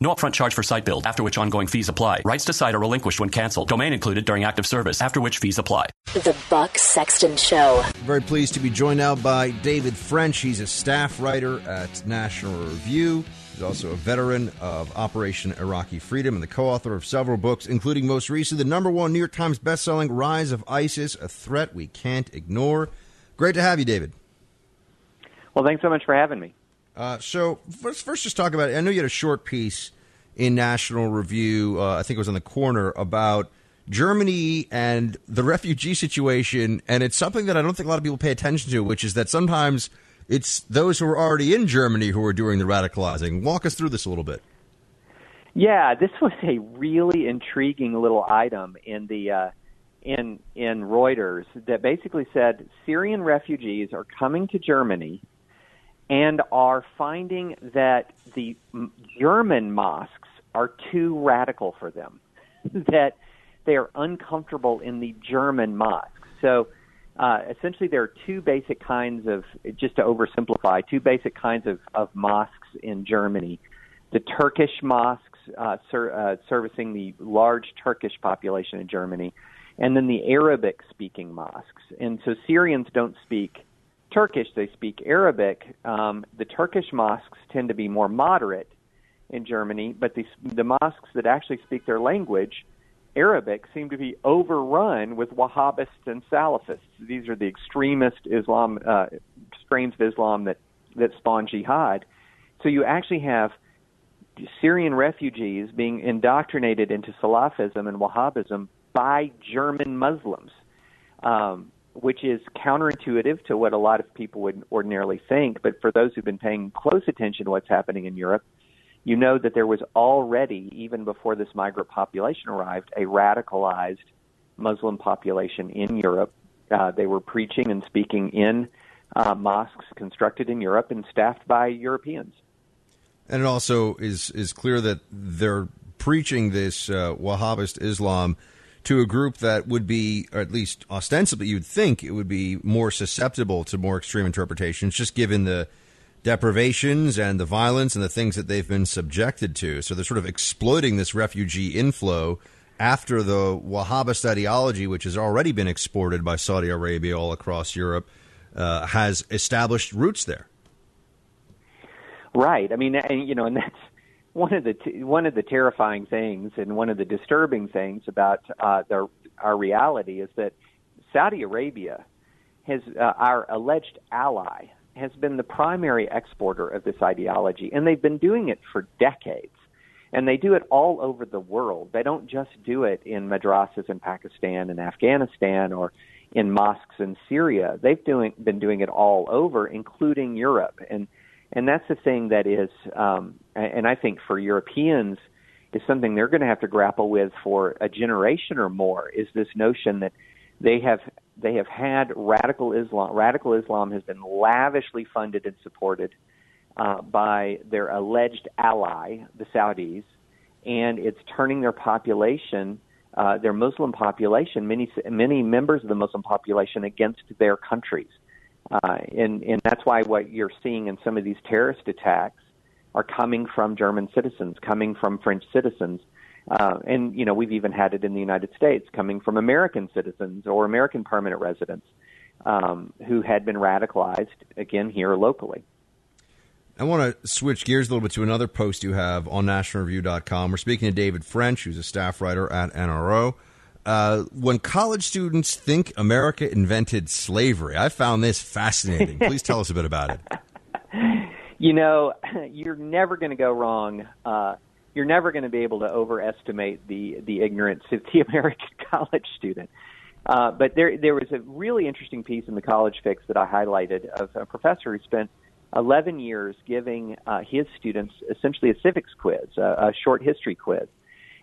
No upfront charge for site build, after which ongoing fees apply. Rights to site are relinquished when canceled. Domain included during active service, after which fees apply. The Buck Sexton Show. Very pleased to be joined now by David French. He's a staff writer at National Review. He's also a veteran of Operation Iraqi Freedom and the co author of several books, including most recently the number one New York Times bestselling Rise of ISIS, a threat we can't ignore. Great to have you, David. Well, thanks so much for having me. Uh, so first, first, just talk about it. I know you had a short piece in National Review. Uh, I think it was on the corner about Germany and the refugee situation, and it's something that I don't think a lot of people pay attention to, which is that sometimes it's those who are already in Germany who are doing the radicalizing. Walk us through this a little bit. Yeah, this was a really intriguing little item in the uh, in in Reuters that basically said Syrian refugees are coming to Germany and are finding that the German mosques are too radical for them, that they are uncomfortable in the German mosques. So uh, essentially, there are two basic kinds of, just to oversimplify, two basic kinds of, of mosques in Germany. The Turkish mosques uh, ser- uh, servicing the large Turkish population in Germany, and then the Arabic speaking mosques. And so Syrians don't speak Turkish, they speak Arabic. Um, the Turkish mosques tend to be more moderate in Germany, but the, the mosques that actually speak their language, Arabic, seem to be overrun with Wahhabists and Salafists. These are the extremist Islam, uh, strains of Islam that, that spawn jihad. So you actually have Syrian refugees being indoctrinated into Salafism and Wahhabism by German Muslims. Um, which is counterintuitive to what a lot of people would ordinarily think. But for those who've been paying close attention to what's happening in Europe, you know that there was already, even before this migrant population arrived, a radicalized Muslim population in Europe. Uh, they were preaching and speaking in uh, mosques constructed in Europe and staffed by Europeans. And it also is is clear that they're preaching this uh, Wahhabist Islam to a group that would be, or at least ostensibly, you'd think it would be more susceptible to more extreme interpretations, just given the deprivations and the violence and the things that they've been subjected to. So they're sort of exploiting this refugee inflow after the Wahhabist ideology, which has already been exported by Saudi Arabia all across Europe, uh, has established roots there. Right. I mean, and, you know, and that's one of the t- one of the terrifying things and one of the disturbing things about uh, the, our reality is that Saudi Arabia has uh, our alleged ally has been the primary exporter of this ideology, and they've been doing it for decades. And they do it all over the world. They don't just do it in madrasas in Pakistan and Afghanistan or in mosques in Syria. They've doing, been doing it all over, including Europe. And and that's the thing that is, um, and I think for Europeans, is something they're going to have to grapple with for a generation or more. Is this notion that they have they have had radical Islam. Radical Islam has been lavishly funded and supported uh, by their alleged ally, the Saudis, and it's turning their population, uh, their Muslim population, many many members of the Muslim population against their countries. Uh, and, and that's why what you're seeing in some of these terrorist attacks are coming from German citizens, coming from French citizens. Uh, and, you know, we've even had it in the United States, coming from American citizens or American permanent residents um, who had been radicalized, again, here locally. I want to switch gears a little bit to another post you have on nationalreview.com. We're speaking to David French, who's a staff writer at NRO. Uh, when college students think America invented slavery, I found this fascinating. Please tell us a bit about it. You know, you're never going to go wrong. Uh, you're never going to be able to overestimate the the ignorance of the American college student. Uh, but there there was a really interesting piece in the College Fix that I highlighted of a professor who spent 11 years giving uh, his students essentially a civics quiz, a, a short history quiz,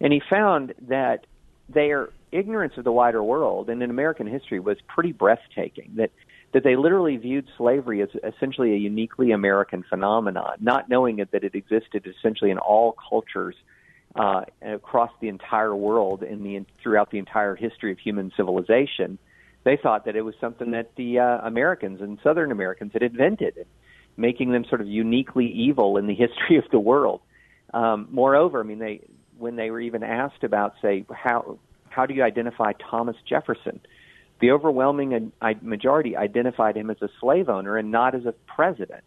and he found that their ignorance of the wider world and in American history was pretty breathtaking. That that they literally viewed slavery as essentially a uniquely American phenomenon, not knowing that it existed essentially in all cultures uh, across the entire world in the throughout the entire history of human civilization. They thought that it was something that the uh, Americans and Southern Americans had invented, making them sort of uniquely evil in the history of the world. Um, moreover, I mean, they when they were even asked about, say, how how do you identify Thomas Jefferson? The overwhelming majority identified him as a slave owner and not as a president.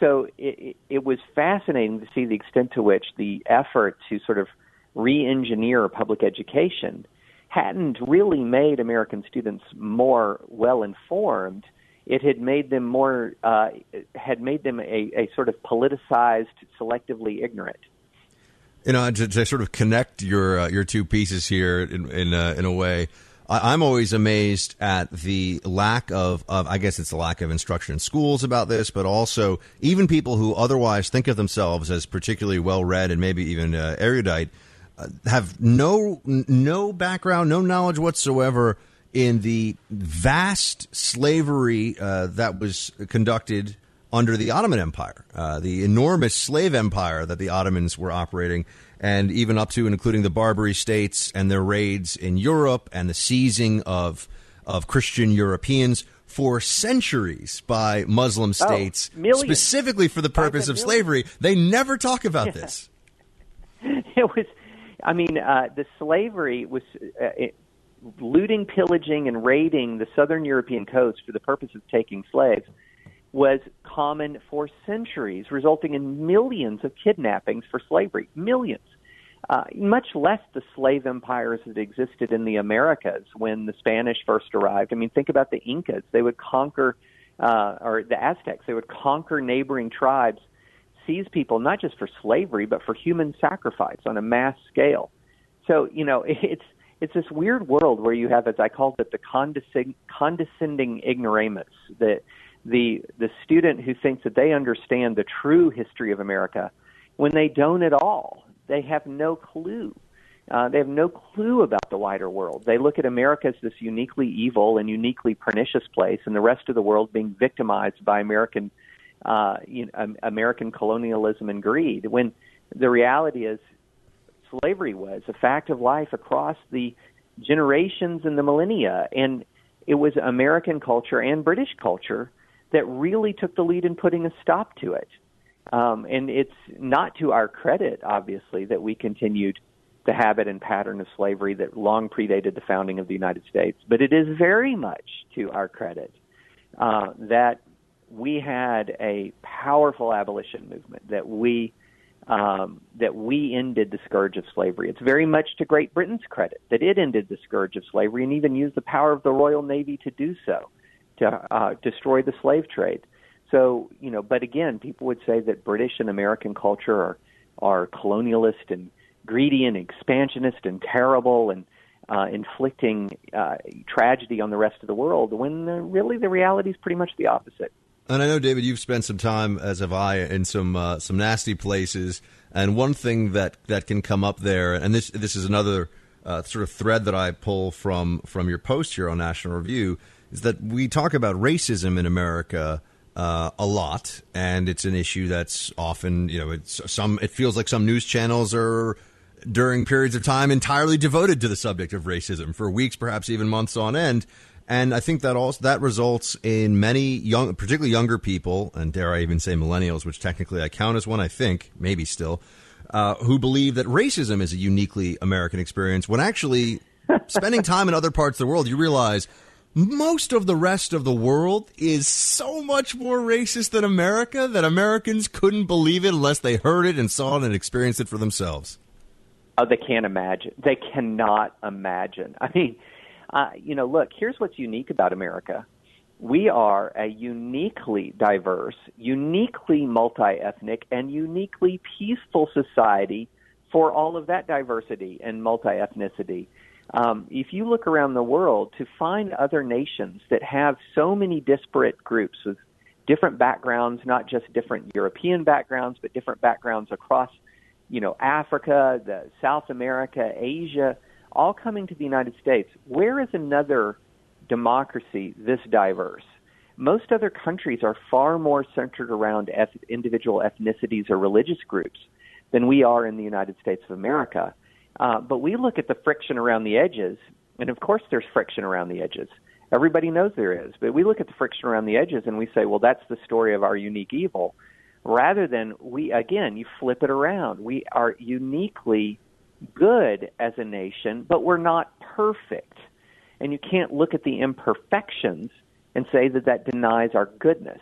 So it, it was fascinating to see the extent to which the effort to sort of re-engineer public education hadn't really made American students more well informed. It had made them more uh, had made them a, a sort of politicized, selectively ignorant you know, to, to sort of connect your uh, your two pieces here in in, uh, in a way. I, am always amazed at the lack of, of, I guess it's the lack of instruction in schools about this, but also even people who otherwise think of themselves as particularly well read and maybe even uh, erudite uh, have no no background, no knowledge whatsoever in the vast slavery uh, that was conducted under the Ottoman Empire, uh, the enormous slave empire that the Ottomans were operating, and even up to and including the Barbary states and their raids in Europe and the seizing of of Christian Europeans for centuries by Muslim oh, states, oh, specifically for the purpose of slavery. They never talk about this. it was, I mean, uh, the slavery was. Uh, it, looting, pillaging, and raiding the southern European coast for the purpose of taking slaves was common for centuries, resulting in millions of kidnappings for slavery. Millions. Uh, much less the slave empires that existed in the Americas when the Spanish first arrived. I mean, think about the Incas. They would conquer, uh, or the Aztecs, they would conquer neighboring tribes, seize people not just for slavery, but for human sacrifice on a mass scale. So, you know, it's it's this weird world where you have, as I called it, the condescend- condescending ignoramus that the the student who thinks that they understand the true history of America when they don't at all. They have no clue. Uh, they have no clue about the wider world. They look at America as this uniquely evil and uniquely pernicious place, and the rest of the world being victimized by American, uh, you know, um, American colonialism and greed. When the reality is, slavery was a fact of life across the generations and the millennia, and it was American culture and British culture that really took the lead in putting a stop to it. Um, and it's not to our credit, obviously, that we continued the habit and pattern of slavery that long predated the founding of the United States, but it is very much to our credit uh, that we had a powerful abolition movement, that we um, that we ended the scourge of slavery. It's very much to Great Britain's credit that it ended the scourge of slavery and even used the power of the Royal Navy to do so to uh, destroy the slave trade. So, you know, but again, people would say that British and American culture are are colonialist and greedy and expansionist and terrible and uh, inflicting uh, tragedy on the rest of the world. When the, really the reality is pretty much the opposite. And I know, David, you've spent some time, as have I, in some uh, some nasty places. And one thing that, that can come up there, and this this is another uh, sort of thread that I pull from from your post here on National Review, is that we talk about racism in America uh, a lot, and it's an issue that's often, you know, it's some. It feels like some news channels are during periods of time entirely devoted to the subject of racism for weeks, perhaps even months on end. And I think that also that results in many young, particularly younger people, and dare I even say millennials, which technically I count as one. I think maybe still, uh, who believe that racism is a uniquely American experience. When actually, spending time in other parts of the world, you realize most of the rest of the world is so much more racist than America that Americans couldn't believe it unless they heard it and saw it and experienced it for themselves. Oh, they can't imagine. They cannot imagine. I mean, uh, you know, look, here's what's unique about America. We are a uniquely diverse, uniquely multi ethnic, and uniquely peaceful society for all of that diversity and multi ethnicity. Um, if you look around the world to find other nations that have so many disparate groups with different backgrounds, not just different European backgrounds, but different backgrounds across, you know, Africa, the South America, Asia, all coming to the United States. Where is another democracy this diverse? Most other countries are far more centered around individual ethnicities or religious groups than we are in the United States of America. Uh, but we look at the friction around the edges, and of course there's friction around the edges. Everybody knows there is, but we look at the friction around the edges and we say, well, that's the story of our unique evil. Rather than we, again, you flip it around. We are uniquely good as a nation, but we're not perfect. And you can't look at the imperfections and say that that denies our goodness.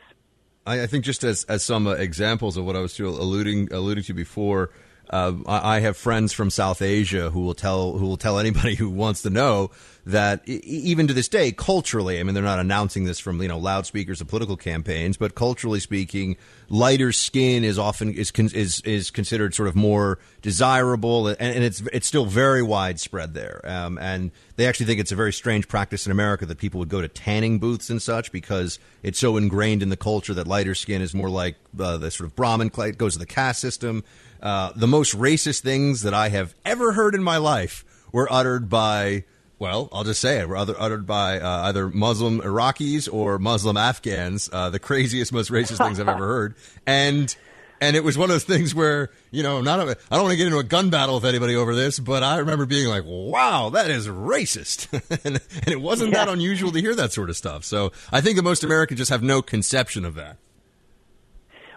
I, I think just as, as some uh, examples of what I was alluding alluding to before, uh, I, have friends from South Asia who will tell who will tell anybody who wants to know that even to this day, culturally, I mean, they're not announcing this from you know loudspeakers of political campaigns, but culturally speaking, lighter skin is often is is is considered sort of more desirable, and, and it's it's still very widespread there. Um, and they actually think it's a very strange practice in America that people would go to tanning booths and such because it's so ingrained in the culture that lighter skin is more like uh, the sort of Brahmin it goes to the caste system. Uh, the most racist things that I have ever heard in my life were uttered by well, I'll just say it. Were uttered by uh, either Muslim Iraqis or Muslim Afghans. Uh, the craziest, most racist things I've ever heard. And and it was one of those things where you know, not a, I don't want to get into a gun battle with anybody over this, but I remember being like, "Wow, that is racist," and, and, it wasn't yeah. that unusual to hear that sort of stuff. So I think that most Americans just have no conception of that.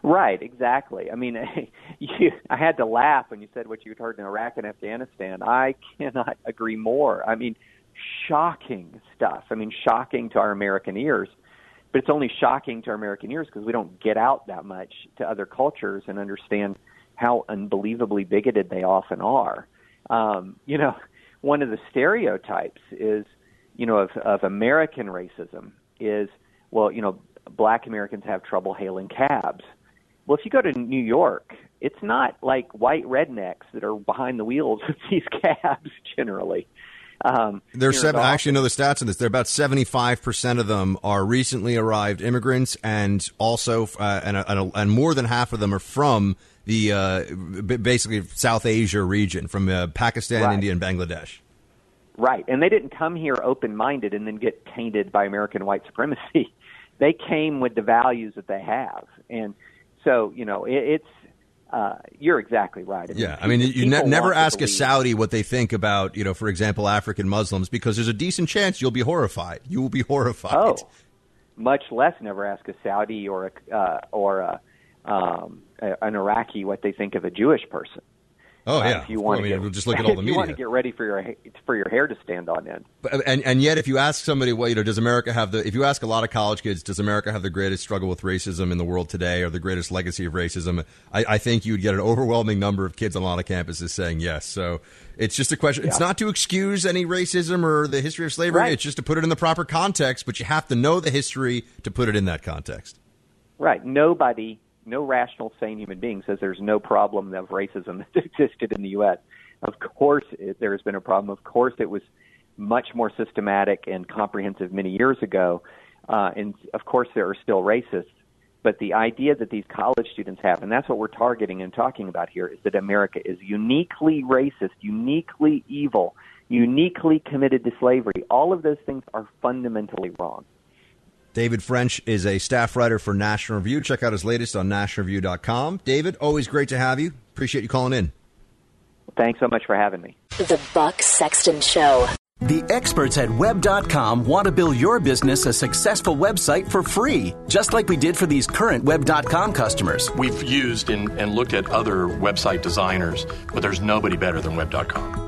Right, exactly. I mean, you, I had to laugh when you said what you'd heard in Iraq and Afghanistan. I cannot agree more. I mean, shocking stuff. I mean, shocking to our American ears. But it's only shocking to our American ears because we don't get out that much to other cultures and understand how unbelievably bigoted they often are. Um, you know, one of the stereotypes is, you know, of, of American racism is, well, you know, black Americans have trouble hailing cabs. Well, if you go to New York, it's not like white rednecks that are behind the wheels of these cabs generally. Um, There's seven. I actually know the stats on this. They're about 75 percent of them are recently arrived immigrants, and also uh, and, and, and more than half of them are from the uh, basically South Asia region, from uh, Pakistan, right. India, and Bangladesh. Right, and they didn't come here open-minded and then get tainted by American white supremacy. they came with the values that they have, and so you know it, it's uh, you're exactly right. I mean, yeah, I mean, you ne- never ask a Saudi what they think about, you know, for example, African Muslims, because there's a decent chance you'll be horrified. You will be horrified. Oh, much less never ask a Saudi or a uh, or a, um, an Iraqi what they think of a Jewish person. Oh yeah. Uh, if you want to I mean, get, just look at all the media. you want to get ready for your for your hair to stand on end. But, and and yet, if you ask somebody, well, you know, does America have the? If you ask a lot of college kids, does America have the greatest struggle with racism in the world today, or the greatest legacy of racism? I, I think you would get an overwhelming number of kids on a lot of campuses saying yes. So it's just a question. Yeah. It's not to excuse any racism or the history of slavery. Right. It's just to put it in the proper context. But you have to know the history to put it in that context. Right. Nobody no rational, sane human being says there's no problem of racism that existed in the U.S. Of course, it, there has been a problem. Of course, it was much more systematic and comprehensive many years ago. Uh, and of course, there are still racists. But the idea that these college students have, and that's what we're targeting and talking about here, is that America is uniquely racist, uniquely evil, uniquely committed to slavery. All of those things are fundamentally wrong. David French is a staff writer for National Review. Check out his latest on nationalreview.com. David, always great to have you. Appreciate you calling in. Thanks so much for having me. The Buck Sexton Show. The experts at web.com want to build your business a successful website for free, just like we did for these current web.com customers. We've used and, and looked at other website designers, but there's nobody better than web.com.